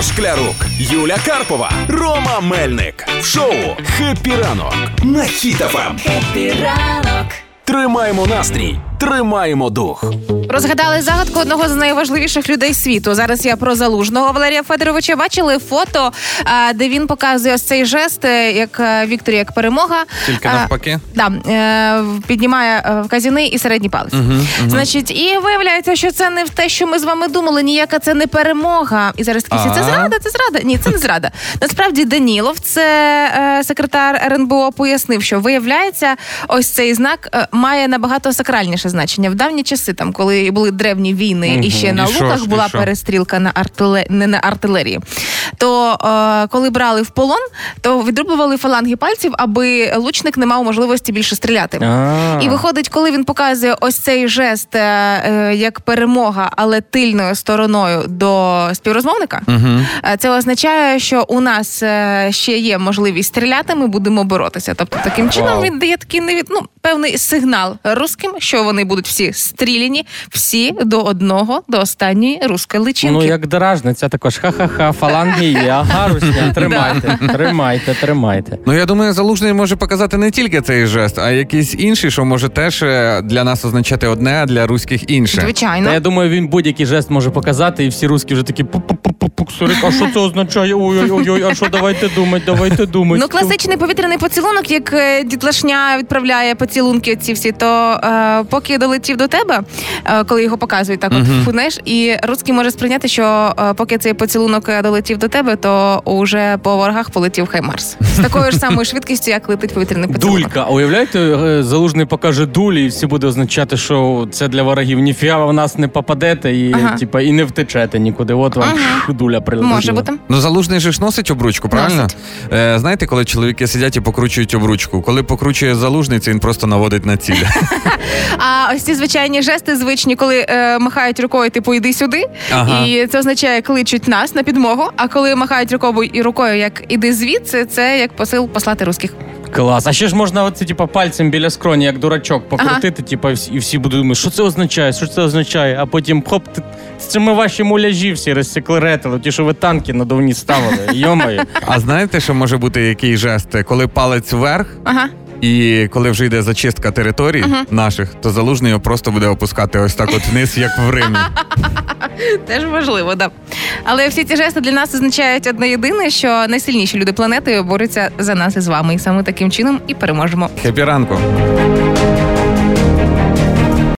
Ігор Шклярук, Юля Карпова, Рома Мельник. В шоу «Happy ранок» на Хіт-ФМ. ранок. Тримаємо настрій, тримаємо дух. Розгадали загадку одного з найважливіших людей світу. Зараз я про залужного Валерія Федоровича бачили фото, де він показує ось цей жест, е, як е, victory, як перемога. Тільки навпаки? Да, е, піднімає вказівний і середній палець. Значить, і виявляється, що це не в те, що ми з вами думали. Ніяка це не перемога. І зараз такі це зрада, це зрада. Ні, це не зрада. Насправді Данілов, це секретар РНБО, пояснив, що виявляється, ось цей знак має набагато сакральніше значення. В давні часи, там, коли були древні війни, і ще на І луках була що? перестрілка на артиле... не на артилерії. То е, коли брали в полон, то відрубували фаланги пальців, аби лучник не мав можливості більше стріляти. І виходить, коли він показує ось цей жест е, е, як перемога, але тильною стороною до співрозмовника, е, це означає, що у нас е, ще є можливість стріляти, ми будемо боротися. Тобто, таким чином Вау. він дає такий невід... ну, певний сигнал русским, що вони будуть всі стріляні, всі до одного, до останньої руської личинки. Ну, як дражниця також. Ха-ха-ха, фаланги є, ага, русня, тримайте, тримайте, тримайте. Ну я думаю, залужний може показати не тільки цей жест, а якийсь інший, що може теж е, для нас означати одне, а для руських інше. Звичайно. Та я думаю, він будь-який жест може показати, і всі русські вже такі пук а що це означає? Ой-ой-ой, а що давайте думати, давайте думати. Ну, класичний повітряний поцілунок, як е, дітлашня відправляє поцілунки ці всі, то е, поки долетів до тебе, е, коли його показують, так от фу, знаєш, і русський може сприйняти, що е, поки цей поцілунок е, долетів до тебе, то уже по ворогах полетів Хаймарс. З такою ж самою швидкістю, як летить повітряний поцілунок. Дулька, а уявляєте, е, залужний покаже дулі, і всі буде означати, що це для ворогів. Ніфіга ви в нас не попадете і, Ага. типа, і не втечете нікуди. От вам Ага. дуля прилетіла. Може бути. Ну, залужний же ж носить обручку, правильно? Носить. Е, знаєте, коли чоловіки сидять і покручують обручку. Коли покручує залужний, це він просто наводить на ціль. А ось ці звичайні жести звичні, коли е, махають рукою, типу йди сюди, Ага. і це означає кличуть нас на підмогу. А коли махають рукою і рукою, як іди звідси, це як посил послати русських. Клас. А ще ж можна оце, типа, пальцем біля скроні, як дурачок, покрутити, і всі, і всі будуть думати, що це означає, що це означає, а потім хоп, ти- це ми ваші муляжі всі розсекретили, ті, що ви танки надувні ставили. Йомаю. А знаєте, що може бути який жест? Коли палець вверх, Ага. І коли вже йде зачистка територій наших, то залужний його просто буде опускати ось так от вниз, як в Римі. Теж важливо, да. Але всі ці жести для нас означають одне єдине, що найсильніші люди планети борються за нас і з вами. І саме таким чином і переможемо. Хепі ранку.